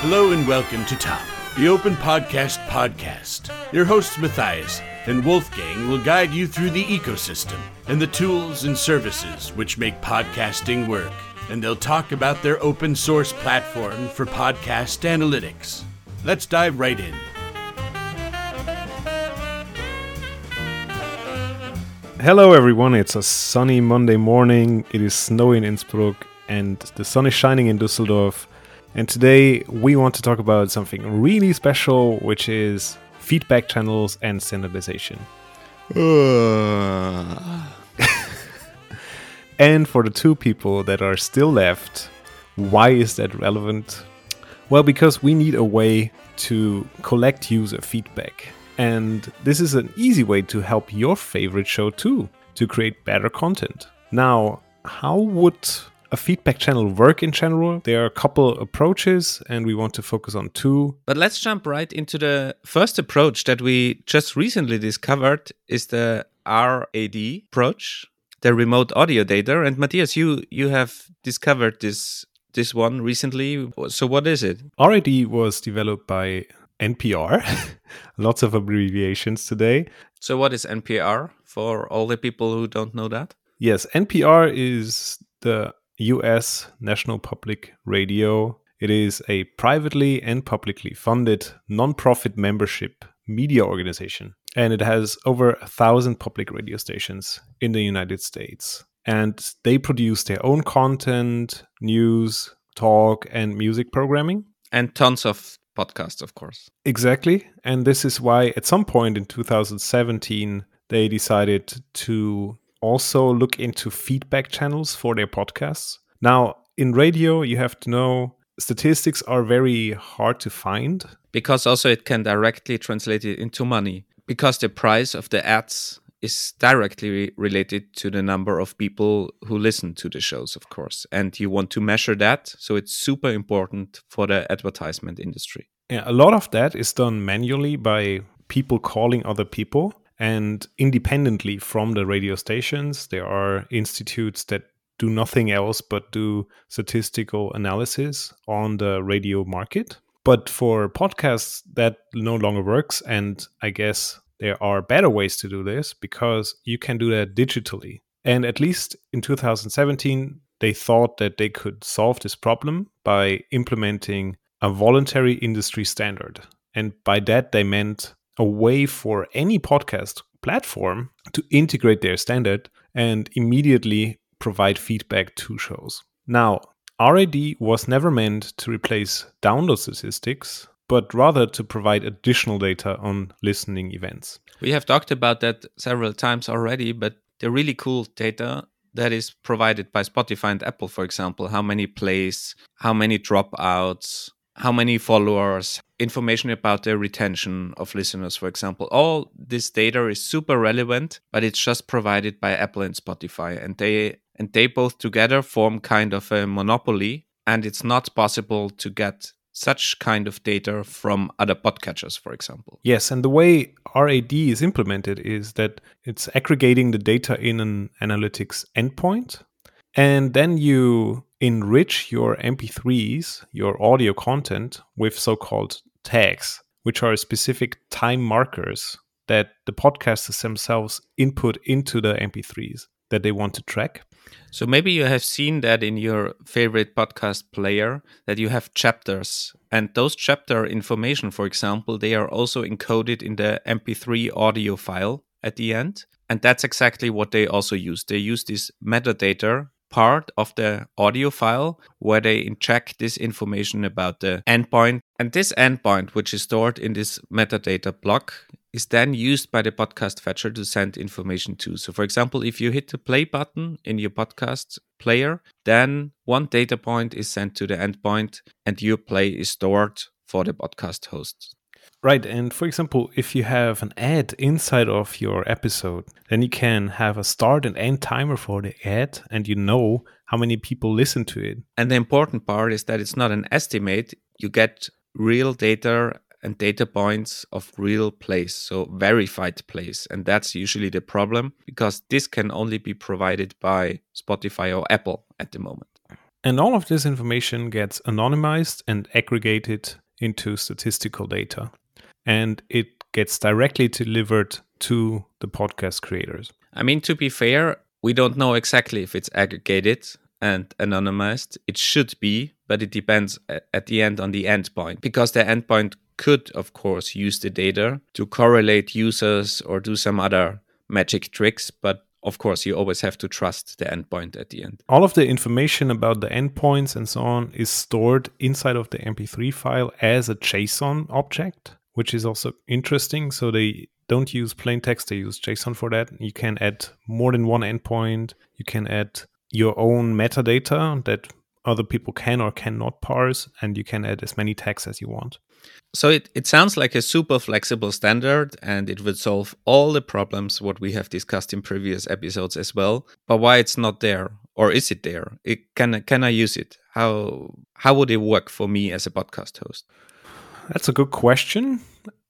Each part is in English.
Hello and welcome to Top, the Open Podcast podcast. Your hosts Matthias and Wolfgang will guide you through the ecosystem and the tools and services which make podcasting work. And they'll talk about their open source platform for podcast analytics. Let's dive right in. Hello, everyone. It's a sunny Monday morning. It is snowing in Innsbruck, and the sun is shining in Dusseldorf. And today we want to talk about something really special, which is feedback channels and standardization. and for the two people that are still left, why is that relevant? Well, because we need a way to collect user feedback. And this is an easy way to help your favorite show too, to create better content. Now, how would a feedback channel work in general? There are a couple approaches, and we want to focus on two. But let's jump right into the first approach that we just recently discovered is the RAD approach, the remote audio data. And Matthias, you you have discovered this this one recently. So what is it? RAD was developed by NPR. Lots of abbreviations today. So, what is NPR for all the people who don't know that? Yes, NPR is the US National Public Radio. It is a privately and publicly funded non-profit membership media organization. And it has over a thousand public radio stations in the United States. And they produce their own content, news, talk, and music programming. And tons of podcasts, of course. Exactly. And this is why at some point in 2017, they decided to also look into feedback channels for their podcasts. Now, in radio, you have to know statistics are very hard to find. Because also it can directly translate it into money. Because the price of the ads is directly related to the number of people who listen to the shows, of course. And you want to measure that. So it's super important for the advertisement industry. Yeah, a lot of that is done manually by people calling other people and independently from the radio stations. There are institutes that do nothing else but do statistical analysis on the radio market. But for podcasts, that no longer works. And I guess there are better ways to do this because you can do that digitally. And at least in 2017, they thought that they could solve this problem by implementing a voluntary industry standard. And by that, they meant a way for any podcast platform to integrate their standard and immediately provide feedback to shows. Now, RAD was never meant to replace download statistics but rather to provide additional data on listening events. We have talked about that several times already, but the really cool data that is provided by Spotify and Apple, for example, how many plays, how many dropouts, how many followers, information about the retention of listeners, for example. All this data is super relevant, but it's just provided by Apple and Spotify. And they and they both together form kind of a monopoly. And it's not possible to get such kind of data from other podcatchers, for example. Yes, and the way RAD is implemented is that it's aggregating the data in an analytics endpoint, and then you enrich your MP3s, your audio content, with so called tags, which are specific time markers that the podcasters themselves input into the MP3s that they want to track. So maybe you have seen that in your favorite podcast player that you have chapters and those chapter information for example they are also encoded in the MP3 audio file at the end and that's exactly what they also use. They use this metadata part of the audio file where they inject this information about the endpoint and this endpoint which is stored in this metadata block is then used by the podcast fetcher to send information to. So, for example, if you hit the play button in your podcast player, then one data point is sent to the endpoint and your play is stored for the podcast host. Right. And for example, if you have an ad inside of your episode, then you can have a start and end timer for the ad and you know how many people listen to it. And the important part is that it's not an estimate, you get real data and data points of real place, so verified place. And that's usually the problem because this can only be provided by Spotify or Apple at the moment. And all of this information gets anonymized and aggregated into statistical data. And it gets directly delivered to the podcast creators. I mean, to be fair, we don't know exactly if it's aggregated and anonymized. It should be, but it depends at the end on the endpoint because the endpoint could, of course, use the data to correlate users or do some other magic tricks. But of course, you always have to trust the endpoint at the end. All of the information about the endpoints and so on is stored inside of the MP3 file as a JSON object, which is also interesting. So they don't use plain text, they use JSON for that. You can add more than one endpoint. You can add your own metadata that other people can or cannot parse, and you can add as many tags as you want. So it, it sounds like a super flexible standard and it would solve all the problems what we have discussed in previous episodes as well. But why it's not there? Or is it there? It, can can I use it? How how would it work for me as a podcast host? That's a good question.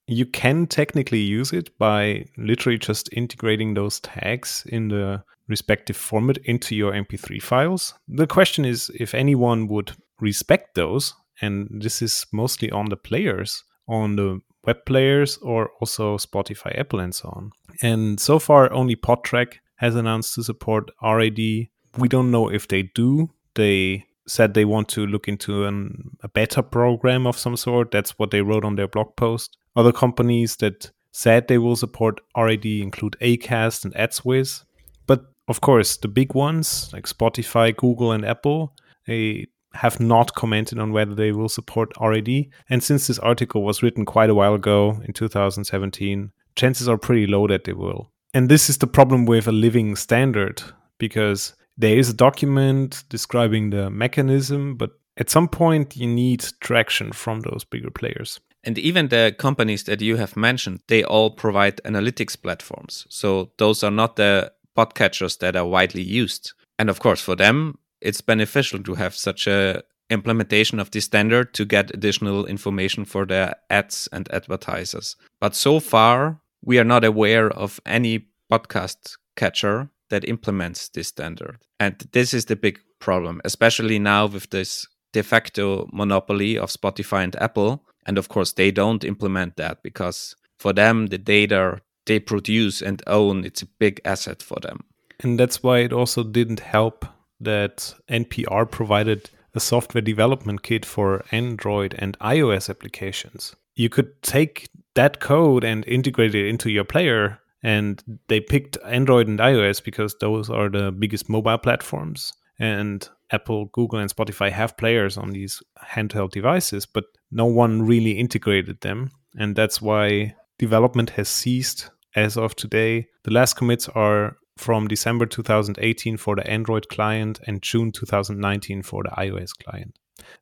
You can technically use it by literally just integrating those tags in the respective format into your MP3 files. The question is if anyone would respect those and this is mostly on the players, on the web players, or also Spotify, Apple, and so on. And so far, only Podtrac has announced to support RAD. We don't know if they do. They said they want to look into an, a better program of some sort. That's what they wrote on their blog post. Other companies that said they will support RAD include Acast and AdsWizz. But of course, the big ones like Spotify, Google, and Apple, they have not commented on whether they will support RAD. And since this article was written quite a while ago in 2017, chances are pretty low that they will. And this is the problem with a living standard because there is a document describing the mechanism, but at some point you need traction from those bigger players. And even the companies that you have mentioned, they all provide analytics platforms. So those are not the podcatchers that are widely used. And of course, for them, it's beneficial to have such a implementation of this standard to get additional information for their ads and advertisers. But so far, we are not aware of any podcast catcher that implements this standard. And this is the big problem, especially now with this de facto monopoly of Spotify and Apple. And of course, they don't implement that because for them, the data they produce and own, it's a big asset for them. And that's why it also didn't help that NPR provided a software development kit for Android and iOS applications. You could take that code and integrate it into your player. And they picked Android and iOS because those are the biggest mobile platforms. And Apple, Google, and Spotify have players on these handheld devices, but no one really integrated them. And that's why development has ceased as of today. The last commits are from December 2018 for the Android client and June 2019 for the iOS client.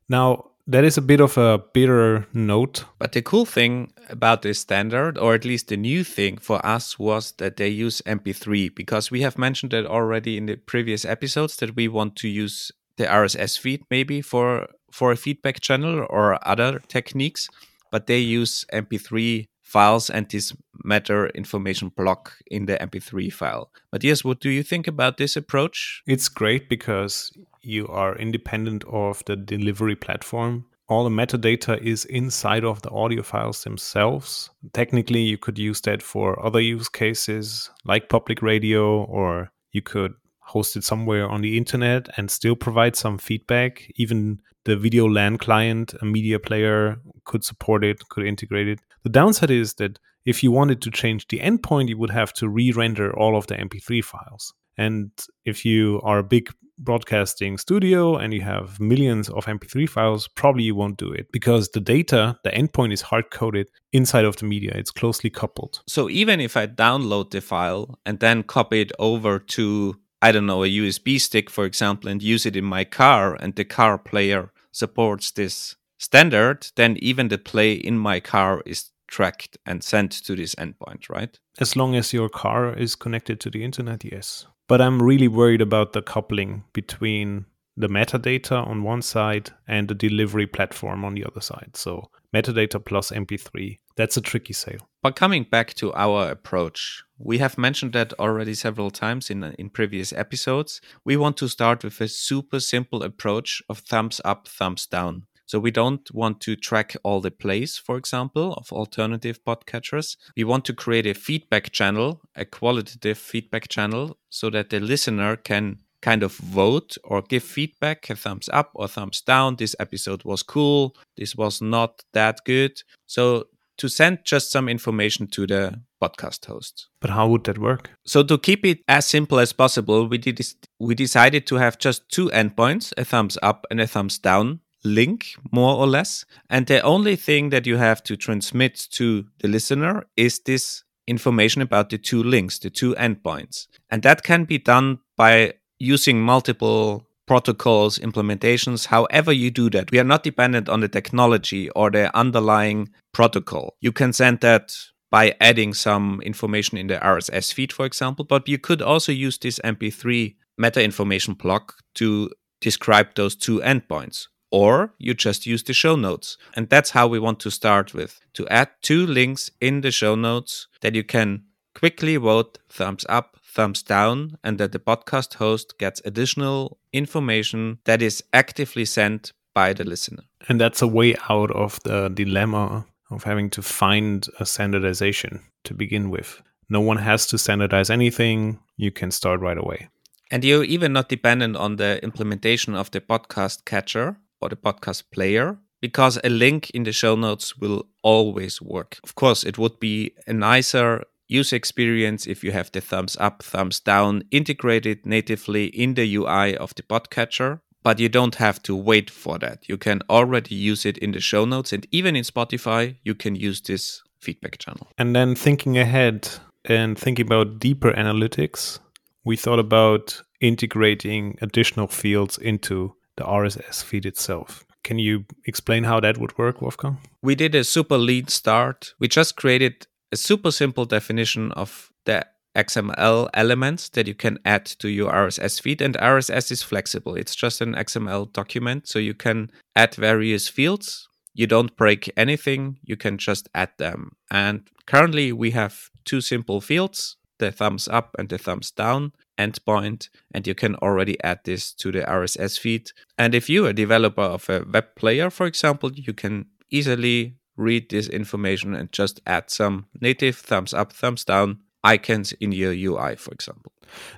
Now, that is a bit of a bitter note. But the cool thing about this standard, or at least the new thing for us, was that they use MP3 because we have mentioned that already in the previous episodes that we want to use the RSS feed maybe for for a feedback channel or other techniques, but they use MP3 files and this meta information block in the MP3 file. Matthias, what do you think about this approach? It's great because you are independent of the delivery platform. All the metadata is inside of the audio files themselves. Technically, you could use that for other use cases like public radio, or you could host it somewhere on the internet and still provide some feedback. Even the VideoLAN client, a media player, could support it, could integrate it. The downside is that if you wanted to change the endpoint, you would have to re render all of the MP3 files. And if you are a big broadcasting studio and you have millions of MP3 files, probably you won't do it because the data, the endpoint is hard coded inside of the media. It's closely coupled. So even if I download the file and then copy it over to, I don't know, a USB stick, for example, and use it in my car, and the car player supports this standard, then even the play in my car is tracked and sent to this endpoint, right? As long as your car is connected to the internet, yes. But I'm really worried about the coupling between the metadata on one side and the delivery platform on the other side. So metadata plus MP3. That's a tricky sale. But coming back to our approach, we have mentioned that already several times in, in previous episodes. We want to start with a super simple approach of thumbs up, thumbs down. So we don't want to track all the plays, for example, of alternative podcatchers. We want to create a feedback channel, a qualitative feedback channel, so that the listener can kind of vote or give feedback, a thumbs up or thumbs down. This episode was cool. This was not that good. So to send just some information to the podcast host. But how would that work? So to keep it as simple as possible, we did we decided to have just two endpoints, a thumbs up and a thumbs down link, more or less. And the only thing that you have to transmit to the listener is this information about the two links, the two endpoints. And that can be done by using multiple protocols, implementations, however you do that. We are not dependent on the technology or the underlying protocol. You can send that by adding some information in the RSS feed, for example, but you could also use this MP3 meta information block to describe those two endpoints or you just use the show notes. And that's how we want to start with to add two links in the show notes that you can quickly vote thumbs up, thumbs down, and that the podcast host gets additional information that is actively sent by the listener. And that's a way out of the dilemma of having to find a standardization to begin with. No one has to standardize anything. You can start right away. And you're even not dependent on the implementation of the podcast catcher or the podcast player because a link in the show notes will always work. Of course, it would be a nicer user experience if you have the thumbs up, thumbs down integrated natively in the UI of the podcatcher, but you don't have to wait for that. You can already use it in the show notes, and even in Spotify, you can use this feedback channel. And then thinking ahead and thinking about deeper analytics, we thought about integrating additional fields into the RSS feed itself. Can you explain how that would work, Wolfgang? We did a super lean start. We just created a super simple definition of the XML elements that you can add to your RSS feed. And RSS is flexible, it's just an XML document. So you can add various fields. You don't break anything, you can just add them. And currently, we have two simple fields the thumbs up and the thumbs down endpoint and you can already add this to the RSS feed. And if you're a developer of a web player, for example, you can easily read this information and just add some native thumbs up, thumbs down icons in your UI, for example.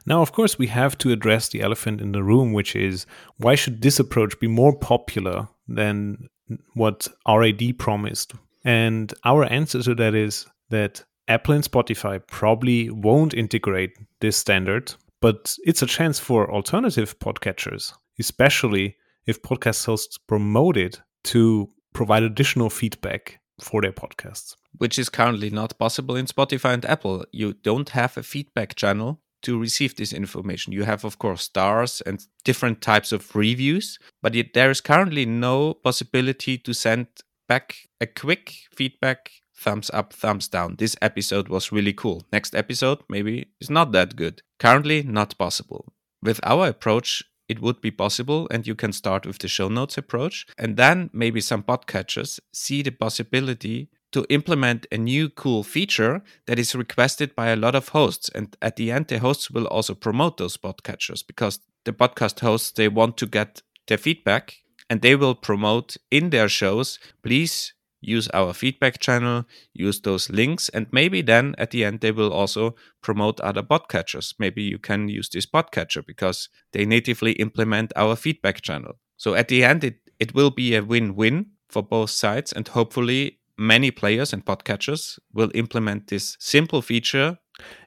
Now, of course, we have to address the elephant in the room, which is why should this approach be more popular than what RAD promised? And our answer to that is that Apple and Spotify probably won't integrate this standard but it's a chance for alternative podcatchers, especially if podcast hosts promote it to provide additional feedback for their podcasts. Which is currently not possible in Spotify and Apple. You don't have a feedback channel to receive this information. You have, of course, stars and different types of reviews, but yet there is currently no possibility to send back a quick feedback thumbs up, thumbs down. This episode was really cool. Next episode, maybe, is not that good. Currently, not possible. With our approach, it would be possible, and you can start with the show notes approach. And then maybe some podcatchers see the possibility to implement a new cool feature that is requested by a lot of hosts. And at the end, the hosts will also promote those podcatchers because the podcast hosts they want to get their feedback and they will promote in their shows please use our feedback channel, use those links, and maybe then at the end they will also promote other podcatchers. Maybe you can use this podcatcher because they natively implement our feedback channel. So at the end, it, it will be a win win for both sides, and hopefully many players and podcatchers will implement this simple feature.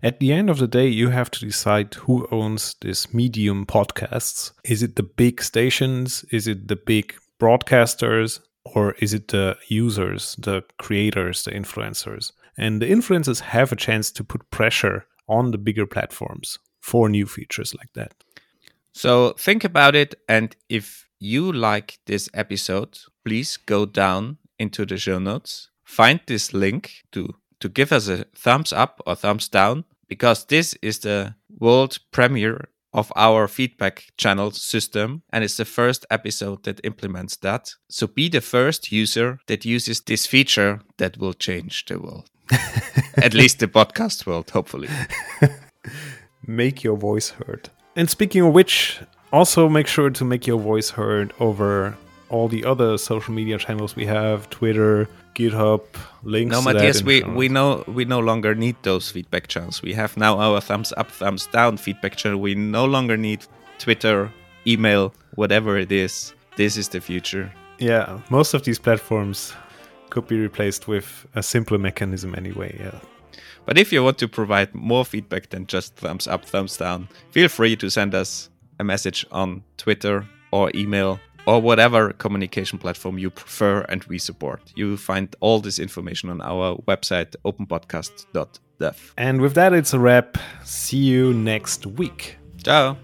At the end of the day, you have to decide who owns this medium podcasts. Is it the big stations? Is it the big broadcasters? Or is it the users, the creators, the influencers? And the influencers have a chance to put pressure on the bigger platforms for new features like that. So think about it. And if you like this episode, please go down into the show notes, find this link to, to give us a thumbs up or thumbs down, because this is the world premiere of our feedback channel system, and it's the first episode that implements that. So be the first user that uses this feature that will change the world. At least the podcast world, hopefully. make your voice heard. And speaking of which, also make sure to make your voice heard over all the other social media channels we have Twitter, GitHub, links. No, Matthias, we, we know we no longer need those feedback channels. We have now our thumbs up, thumbs down feedback channel. We no longer need Twitter, email, whatever it is. This is the future. Yeah, most of these platforms could be replaced with a simpler mechanism anyway. Yeah. But if you want to provide more feedback than just thumbs up, thumbs down, feel free to send us a message on Twitter or email or whatever communication platform you prefer and we support. You will find all this information on our website, openpodcast.dev. And with that, it's a wrap. See you next week. Ciao.